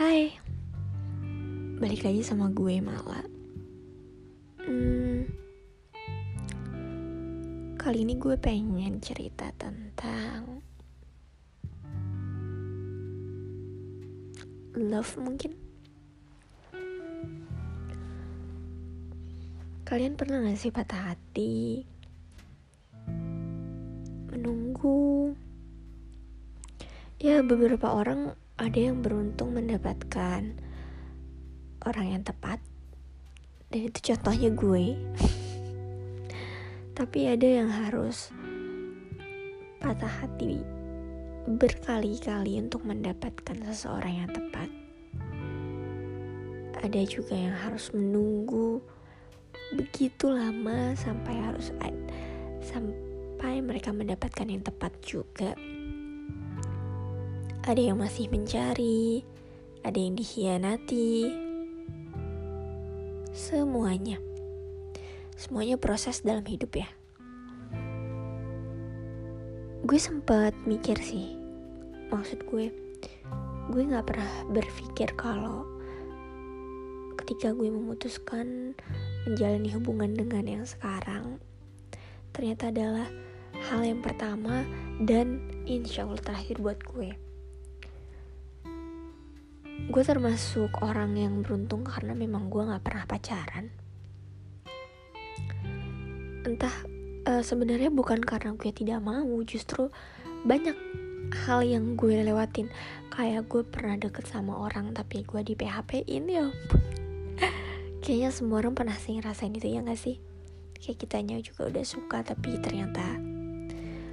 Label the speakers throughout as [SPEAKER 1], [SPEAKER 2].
[SPEAKER 1] Hai, balik lagi sama gue Mala. Hmm, kali ini gue pengen cerita tentang love mungkin. Kalian pernah gak sih patah hati? Menunggu. Ya beberapa orang ada yang beruntung mendapatkan orang yang tepat. Dan itu contohnya gue. Tapi ada yang harus patah hati berkali-kali untuk mendapatkan seseorang yang tepat. Ada juga yang harus menunggu begitu lama sampai harus sampai mereka mendapatkan yang tepat juga ada yang masih mencari, ada yang dikhianati. Semuanya. Semuanya proses dalam hidup ya. Gue sempat mikir sih. Maksud gue, gue gak pernah berpikir kalau ketika gue memutuskan menjalani hubungan dengan yang sekarang, ternyata adalah hal yang pertama dan insya Allah terakhir buat gue gue termasuk orang yang beruntung karena memang gue nggak pernah pacaran. Entah uh, sebenarnya bukan karena gue tidak mau justru banyak hal yang gue lewatin. Kayak gue pernah deket sama orang tapi gue di PHP ini ya kayaknya semua orang pernah sih ngerasain itu ya gak sih? Kayak kitanya juga udah suka tapi ternyata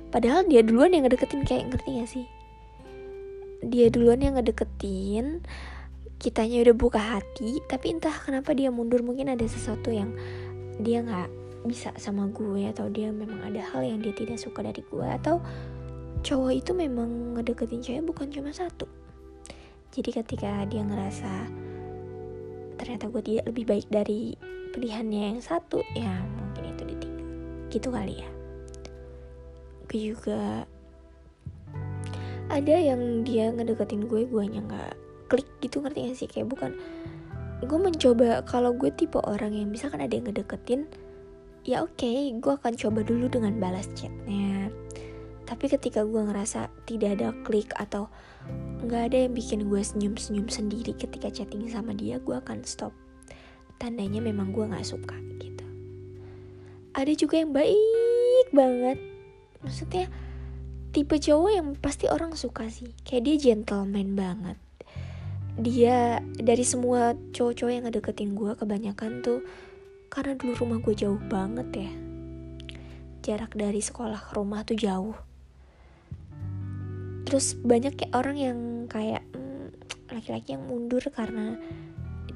[SPEAKER 1] padahal dia duluan yang ngedeketin kayak ngerti gak sih dia duluan yang ngedeketin kitanya udah buka hati tapi entah kenapa dia mundur. Mungkin ada sesuatu yang dia nggak bisa sama gue atau dia memang ada hal yang dia tidak suka dari gue atau cowok itu memang ngedeketin cewek bukan cuma satu. Jadi ketika dia ngerasa ternyata gue tidak lebih baik dari pilihannya yang satu ya mungkin itu ditinggal gitu kali ya. Gue juga ada yang dia ngedeketin gue gue nggak klik gitu ngerti gak sih? Kayak bukan gue mencoba kalau gue tipe orang yang misalkan ada yang ngedeketin ya oke okay, gue akan coba dulu dengan balas chatnya. Tapi ketika gue ngerasa tidak ada klik atau nggak ada yang bikin gue senyum-senyum sendiri ketika chatting sama dia gue akan stop. Tandanya memang gue nggak suka gitu. Ada juga yang baik banget. Maksudnya tipe cowok yang pasti orang suka sih. Kayak dia gentleman banget. Dia dari semua cowok-cowok yang ngedeketin gue kebanyakan tuh karena dulu rumah gue jauh banget ya. Jarak dari sekolah ke rumah tuh jauh. Terus banyak kayak orang yang kayak hmm, laki-laki yang mundur karena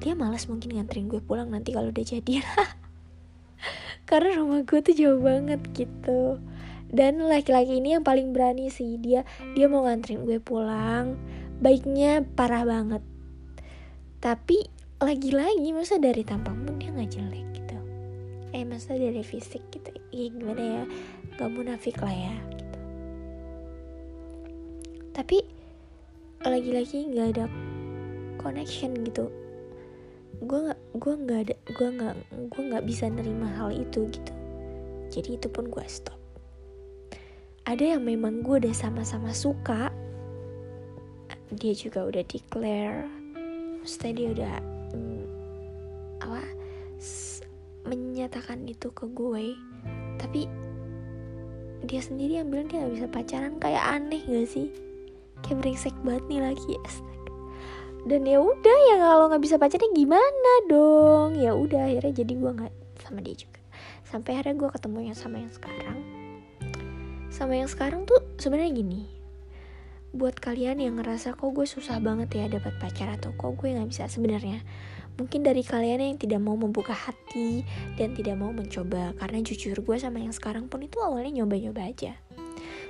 [SPEAKER 1] dia malas mungkin nganterin gue pulang nanti kalau udah jadian. Karena rumah gue tuh jauh banget gitu dan laki-laki ini yang paling berani sih dia dia mau nganterin gue pulang. Baiknya parah banget. Tapi lagi-lagi masa dari tampang pun dia nggak jelek gitu. Eh masa dari fisik gitu. Ya gimana ya? Nggak munafik lah ya gitu. Tapi lagi-lagi nggak ada connection gitu. Gue nggak gue nggak ada gue nggak gue nggak bisa nerima hal itu gitu. Jadi itu pun gue stop ada yang memang gue udah sama-sama suka. Dia juga udah declare. Maksudnya dia udah hmm, apa menyatakan itu ke gue. Tapi dia sendiri yang bilang dia gak bisa pacaran. Kayak aneh gak sih? Kayak brengsek banget nih lagi dan ya udah ya kalau nggak bisa pacaran gimana dong? Ya udah akhirnya jadi gue nggak sama dia juga. Sampai akhirnya gue ketemu yang sama yang sekarang sama yang sekarang tuh sebenarnya gini. Buat kalian yang ngerasa kok gue susah banget ya dapat pacar atau kok gue nggak bisa sebenarnya mungkin dari kalian yang tidak mau membuka hati dan tidak mau mencoba karena jujur gue sama yang sekarang pun itu awalnya nyoba-nyoba aja.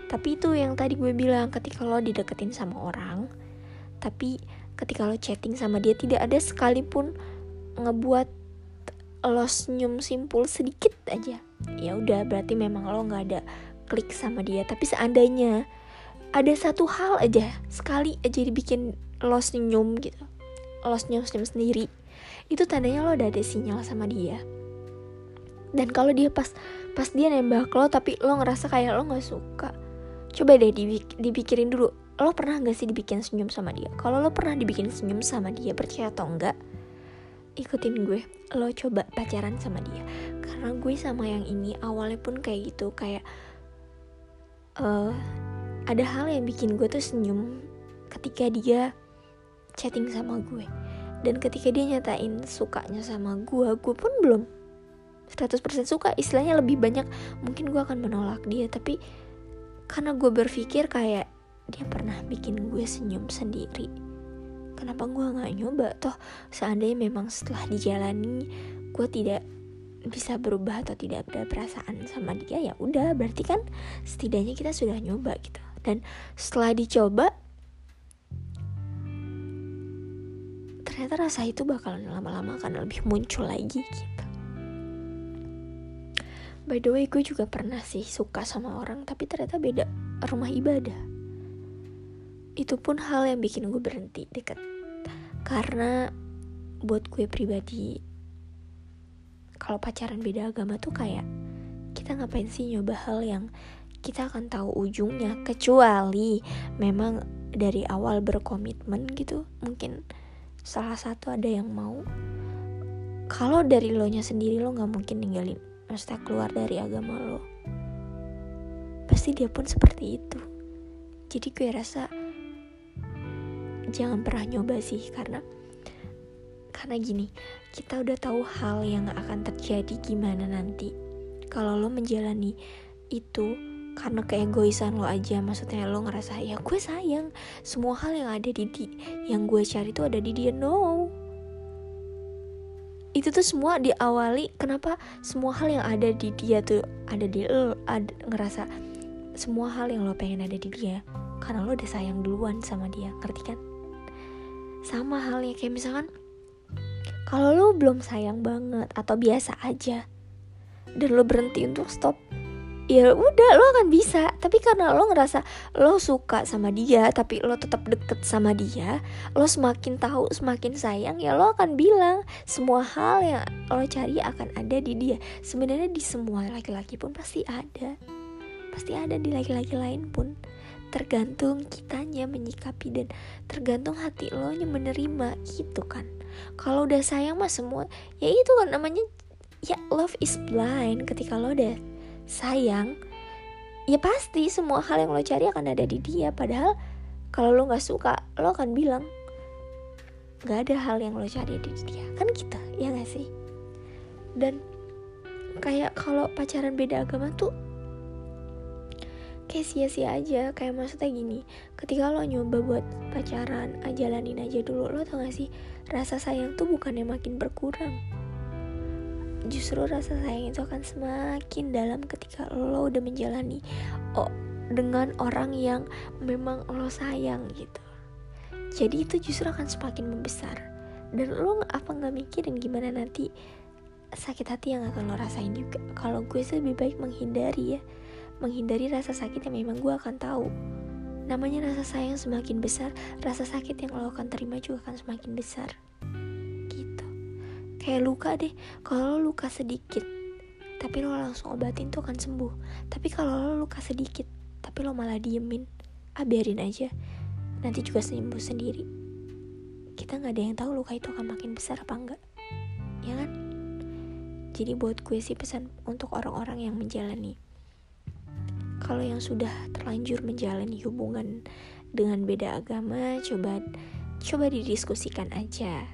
[SPEAKER 1] Tapi itu yang tadi gue bilang ketika lo dideketin sama orang tapi ketika lo chatting sama dia tidak ada sekalipun ngebuat lo senyum simpul sedikit aja. Ya udah berarti memang lo nggak ada klik sama dia tapi seandainya ada satu hal aja sekali aja dibikin lo senyum gitu lo senyum-senyum sendiri itu tandanya lo udah ada sinyal sama dia. Dan kalau dia pas pas dia nembak lo tapi lo ngerasa kayak lo nggak suka coba deh dipikirin dulu lo pernah gak sih dibikin senyum sama dia? Kalau lo pernah dibikin senyum sama dia percaya atau enggak ikutin gue lo coba pacaran sama dia. Karena gue sama yang ini awalnya pun kayak gitu kayak uh, ada hal yang bikin gue tuh senyum ketika dia chatting sama gue. Dan ketika dia nyatain sukanya sama gue gue pun belum 100% suka. Istilahnya lebih banyak mungkin gue akan menolak dia tapi karena gue berpikir kayak dia pernah bikin gue senyum sendiri kenapa gue nggak nyoba? Toh seandainya memang setelah dijalani gue tidak bisa berubah atau tidak ada perasaan sama dia ya udah berarti kan setidaknya kita sudah nyoba gitu. Dan setelah dicoba ternyata rasa itu bakalan lama-lama akan lebih muncul lagi gitu. By the way gue juga pernah sih suka sama orang tapi ternyata beda rumah ibadah. Itu pun hal yang bikin gue berhenti deket. Karena buat gue pribadi kalau pacaran beda agama tuh kayak kita ngapain sih nyoba hal yang kita akan tahu ujungnya? Kecuali memang dari awal berkomitmen gitu mungkin salah satu ada yang mau. Kalau dari lo nya sendiri lo nggak mungkin ninggalin maksudnya keluar dari agama lo. Pasti dia pun seperti itu. Jadi gue rasa jangan pernah nyoba sih karena karena gini kita udah tahu hal yang akan terjadi gimana nanti. Kalau lo menjalani itu karena keegoisan lo aja maksudnya lo ngerasa ya gue sayang semua hal yang ada di, di yang gue cari itu ada di dia. No. Itu tuh semua diawali kenapa semua hal yang ada di dia tuh ada di lo ada, ngerasa semua hal yang lo pengen ada di dia karena lo udah sayang duluan sama dia ngerti kan? Sama halnya kayak misalkan kalau lo belum sayang banget atau biasa aja dan lo berhenti untuk stop ya udah lo akan bisa. Tapi karena lo ngerasa lo suka sama dia tapi lo tetap deket sama dia lo semakin tahu semakin sayang ya lo akan bilang semua hal yang lo cari akan ada di dia. Sebenarnya di semua laki-laki pun pasti ada. Pasti ada di laki-laki lain pun tergantung kitanya menyikapi dan tergantung hati lo nya menerima gitu kan. Kalau udah sayang mah semua ya itu kan namanya ya love is blind. Ketika lo udah sayang ya pasti semua hal yang lo cari akan ada di dia. Padahal kalau lo nggak suka lo akan bilang nggak ada hal yang lo cari di dia. Kan kita ya gak sih? Dan kayak kalau pacaran beda agama tuh kayak sia-sia aja. Kayak maksudnya gini ketika lo nyoba buat pacaran jalanin aja dulu lo tau gak sih? Rasa sayang tuh bukannya makin berkurang. Justru rasa sayang itu akan semakin dalam ketika lo udah menjalani oh dengan orang yang memang lo sayang gitu. Jadi itu justru akan semakin membesar. Dan lo apa nggak mikirin gimana nanti sakit hati yang akan lo rasain juga. Kalau gue sih lebih baik menghindari ya menghindari rasa sakit yang memang gue akan tahu. Namanya rasa sayang semakin besar rasa sakit yang lo akan terima juga akan semakin besar. Kayak luka deh. Kalau lo luka sedikit tapi lo langsung obatin tuh akan sembuh. Tapi kalau lo luka sedikit tapi lo malah diemin ah biarin aja. Nanti juga sembuh sendiri. Kita nggak ada yang tahu luka itu akan makin besar apa enggak ya kan? Jadi buat gue sih pesan untuk orang-orang yang menjalani kalau yang sudah terlanjur menjalani hubungan dengan beda agama coba coba didiskusikan aja.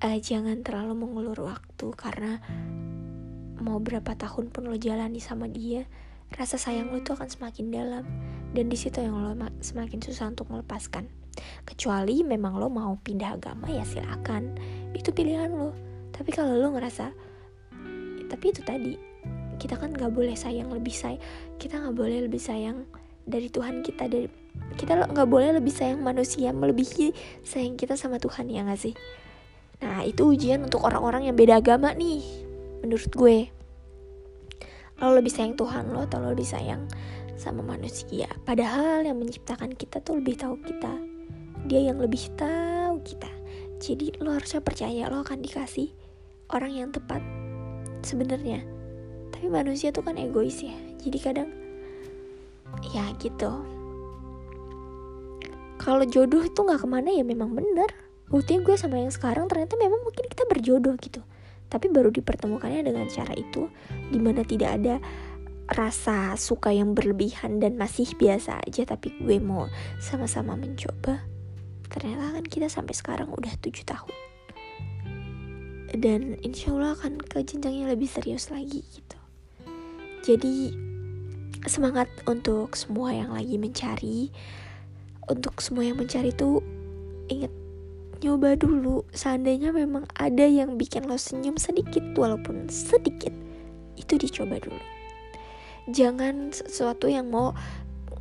[SPEAKER 1] Uh, jangan terlalu mengulur waktu karena mau berapa tahun pun lo jalani sama dia rasa sayang lo itu akan semakin dalam. Dan di situ yang lo semakin susah untuk melepaskan. Kecuali memang lo mau pindah agama ya silakan. Itu pilihan lo. Tapi kalau lo ngerasa tapi itu tadi kita kan nggak boleh sayang lebih say kita nggak boleh lebih sayang dari Tuhan kita dari kita nggak boleh lebih sayang manusia melebihi sayang kita sama Tuhan ya nggak sih? Nah itu ujian untuk orang-orang yang beda agama nih Menurut gue. Lo lebih sayang Tuhan lo atau lo lebih sayang sama manusia? Padahal yang menciptakan kita tuh lebih tahu kita. Dia yang lebih tahu kita. Jadi lo harusnya percaya lo akan dikasih orang yang tepat sebenarnya tapi manusia tuh kan egois ya. Jadi kadang ya gitu. Kalau jodoh itu nggak ke mana ya memang bener. Buktinya gue sama yang sekarang ternyata memang mungkin kita berjodoh gitu. Tapi baru dipertemukannya dengan cara itu di mana tidak ada rasa suka yang berlebihan dan masih biasa aja tapi gue mau sama-sama mencoba. Ternyata kan kita sampai sekarang udah tujuh tahun. Dan insya Allah akan ke jenjang yang lebih serius lagi gitu jadi semangat untuk semua yang lagi mencari. Untuk semua yang mencari tuh inget nyoba dulu. Seandainya memang ada yang bikin lo senyum sedikit walaupun sedikit itu dicoba dulu. Jangan sesuatu yang mau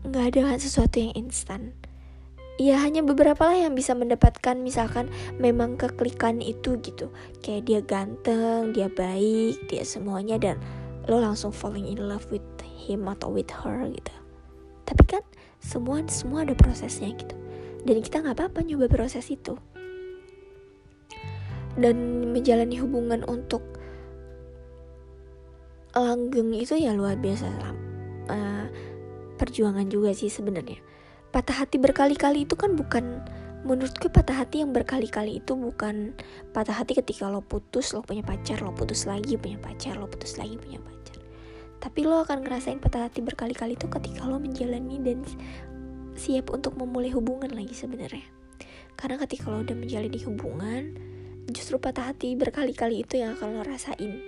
[SPEAKER 1] nggak ada sesuatu yang instan. Ya hanya beberapa lah yang bisa mendapatkan misalkan memang keklikan itu gitu. Kayak dia ganteng dia baik dia semuanya dan lo langsung falling in love with him atau with her gitu. Tapi kan semua semua ada prosesnya gitu. Dan kita nggak apa-apa nyoba proses itu. Dan menjalani hubungan untuk langgeng itu ya luar biasa. Uh, perjuangan juga sih sebenarnya. Patah hati berkali-kali itu kan bukan menurutku patah hati yang berkali-kali itu bukan patah hati ketika lo putus lo punya pacar lo putus lagi punya pacar lo putus lagi punya pacar tapi lo akan ngerasain patah hati berkali-kali itu ketika lo menjalani dan siap untuk memulai hubungan lagi sebenarnya. Karena ketika lo udah menjalani hubungan justru patah hati berkali-kali itu yang akan lo rasain.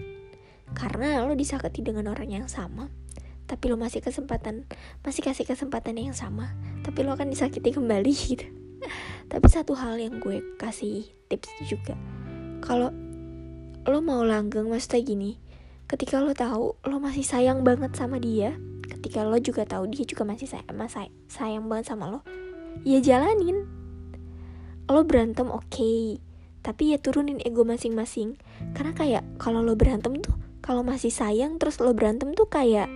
[SPEAKER 1] Karena lo disakiti dengan orang yang sama tapi lo masih kesempatan masih kasih kesempatan yang sama tapi lo akan disakiti kembali gitu. Tapi satu hal yang gue kasih tips juga. Kalau lo mau langgeng maksudnya gini ketika lo tahu lo masih sayang banget sama dia ketika lo juga tahu dia juga masih sayang, masih sayang banget sama lo ya jalanin. Lo berantem oke. Okay, tapi ya turunin ego masing-masing. Karena kayak kalau lo berantem tuh kalau masih sayang terus lo berantem tuh kayak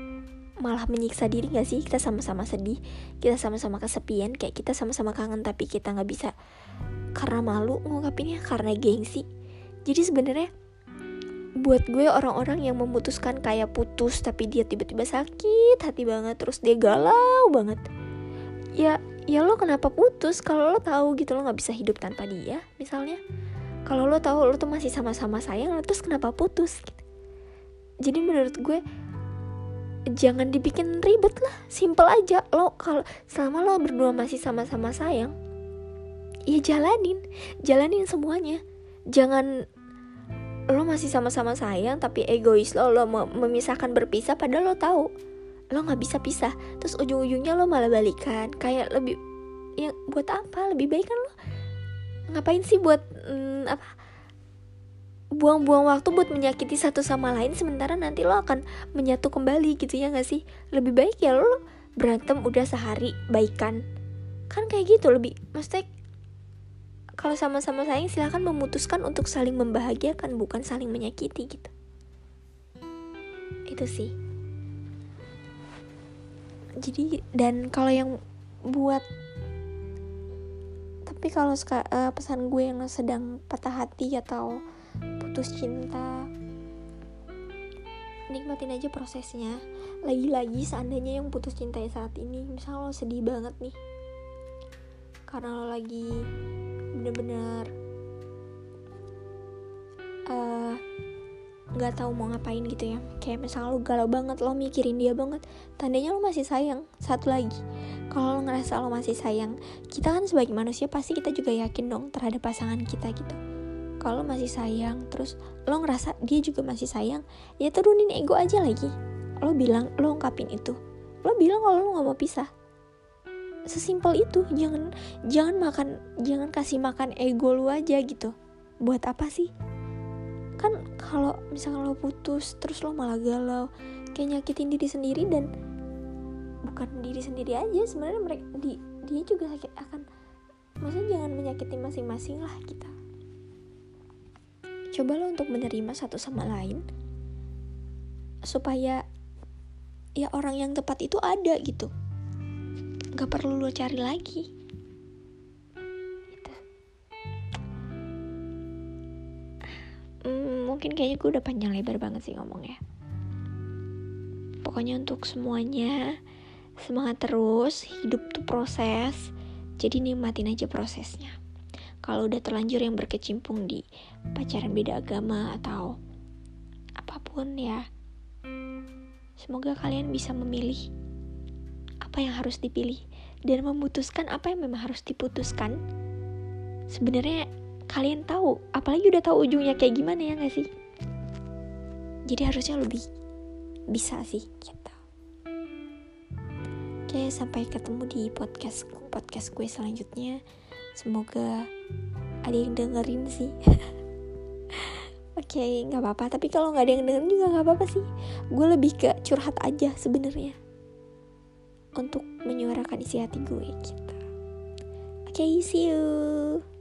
[SPEAKER 1] malah menyiksa diri gak sih? Kita sama-sama sedih kita sama-sama kesepian kayak kita sama-sama kangen tapi kita nggak bisa karena malu ngungkapinnya karena gengsi. Jadi sebenarnya buat gue orang-orang yang memutuskan kayak putus tapi dia tiba-tiba sakit hati banget terus dia galau banget. Ya ya lo kenapa putus? Kalau lo tahu gitu lo nggak bisa hidup tanpa dia misalnya. Kalau lo tahu lo tuh masih sama-sama sayang terus kenapa putus? Gitu jadi menurut gue jangan dibikin ribet lah. Simple aja. Lo kalau selama lo berdua masih sama-sama sayang ya jalanin. Jalanin semuanya. Jangan lo masih sama-sama sayang tapi egois lo lo memisahkan berpisah padahal lo tahu lo nggak bisa pisah. Terus ujung-ujungnya lo malah balikan. Kayak lebih ya buat apa? Lebih baik kan lo? Ngapain sih buat hmm, apa? Buang-buang waktu buat menyakiti satu sama lain sementara nanti lo akan menyatu kembali gitu ya gak sih? Lebih baik ya lo berantem udah sehari baikan. Kan kayak gitu lebih maksudnya kalau sama-sama sayang silahkan memutuskan untuk saling membahagiakan bukan saling menyakiti gitu. Itu sih. Jadi dan kalau yang buat tapi kalau uh, pesan gue yang sedang patah hati atau putus cinta nikmatin aja prosesnya. Lagi-lagi seandainya yang putus cinta saat ini misal lo sedih banget nih karena lo lagi bener-bener eh, nggak uh, tahu mau ngapain gitu ya. Kayak misalnya lo galau banget lo mikirin dia banget tandanya lo masih sayang. Satu lagi kalau lo ngerasa lo masih sayang kita kan sebagai manusia pasti kita juga yakin dong terhadap pasangan kita gitu. Kalau masih sayang terus lo ngerasa dia juga masih sayang ya turunin ego aja lagi. Lo bilang lo ungkapin itu. Lo bilang kalau lo nggak mau pisah sesimpel itu. Jangan jangan makan jangan kasih makan ego lo aja gitu. Buat apa sih? Kan kalau misalnya lo putus terus lo malah galau kayak nyakitin diri sendiri dan bukan diri sendiri aja sebenarnya mereka di dia juga sakit akan maksudnya jangan menyakiti masing-masing lah kita. Cobalah untuk menerima satu sama lain supaya ya orang yang tepat itu ada gitu gak perlu lo cari lagi. Gitu. mungkin kayaknya gue udah panjang lebar banget sih ngomongnya. Pokoknya untuk semuanya semangat terus hidup tuh proses. Jadi nikmatin aja prosesnya. Kalau udah terlanjur yang berkecimpung di pacaran beda agama atau apa pun ya semoga kalian bisa memilih apa yang harus dipilih dan memutuskan apa yang memang harus diputuskan sebenarnya kalian tahu apalagi udah tahu ujungnya kayak gimana ya gak sih? Jadi harusnya lebih bisa sih gitu. Oke sampai ketemu di podcast podcast gue selanjutnya. Semoga ada yang dengerin sih. Oke, okay, nggak apa-apa. Tapi kalau nggak ada yang dengerin juga nggak apa-apa sih. Gue lebih ke curhat aja sebenarnya untuk menyuarakan isi hati gue gitu. Oke, okay, see you.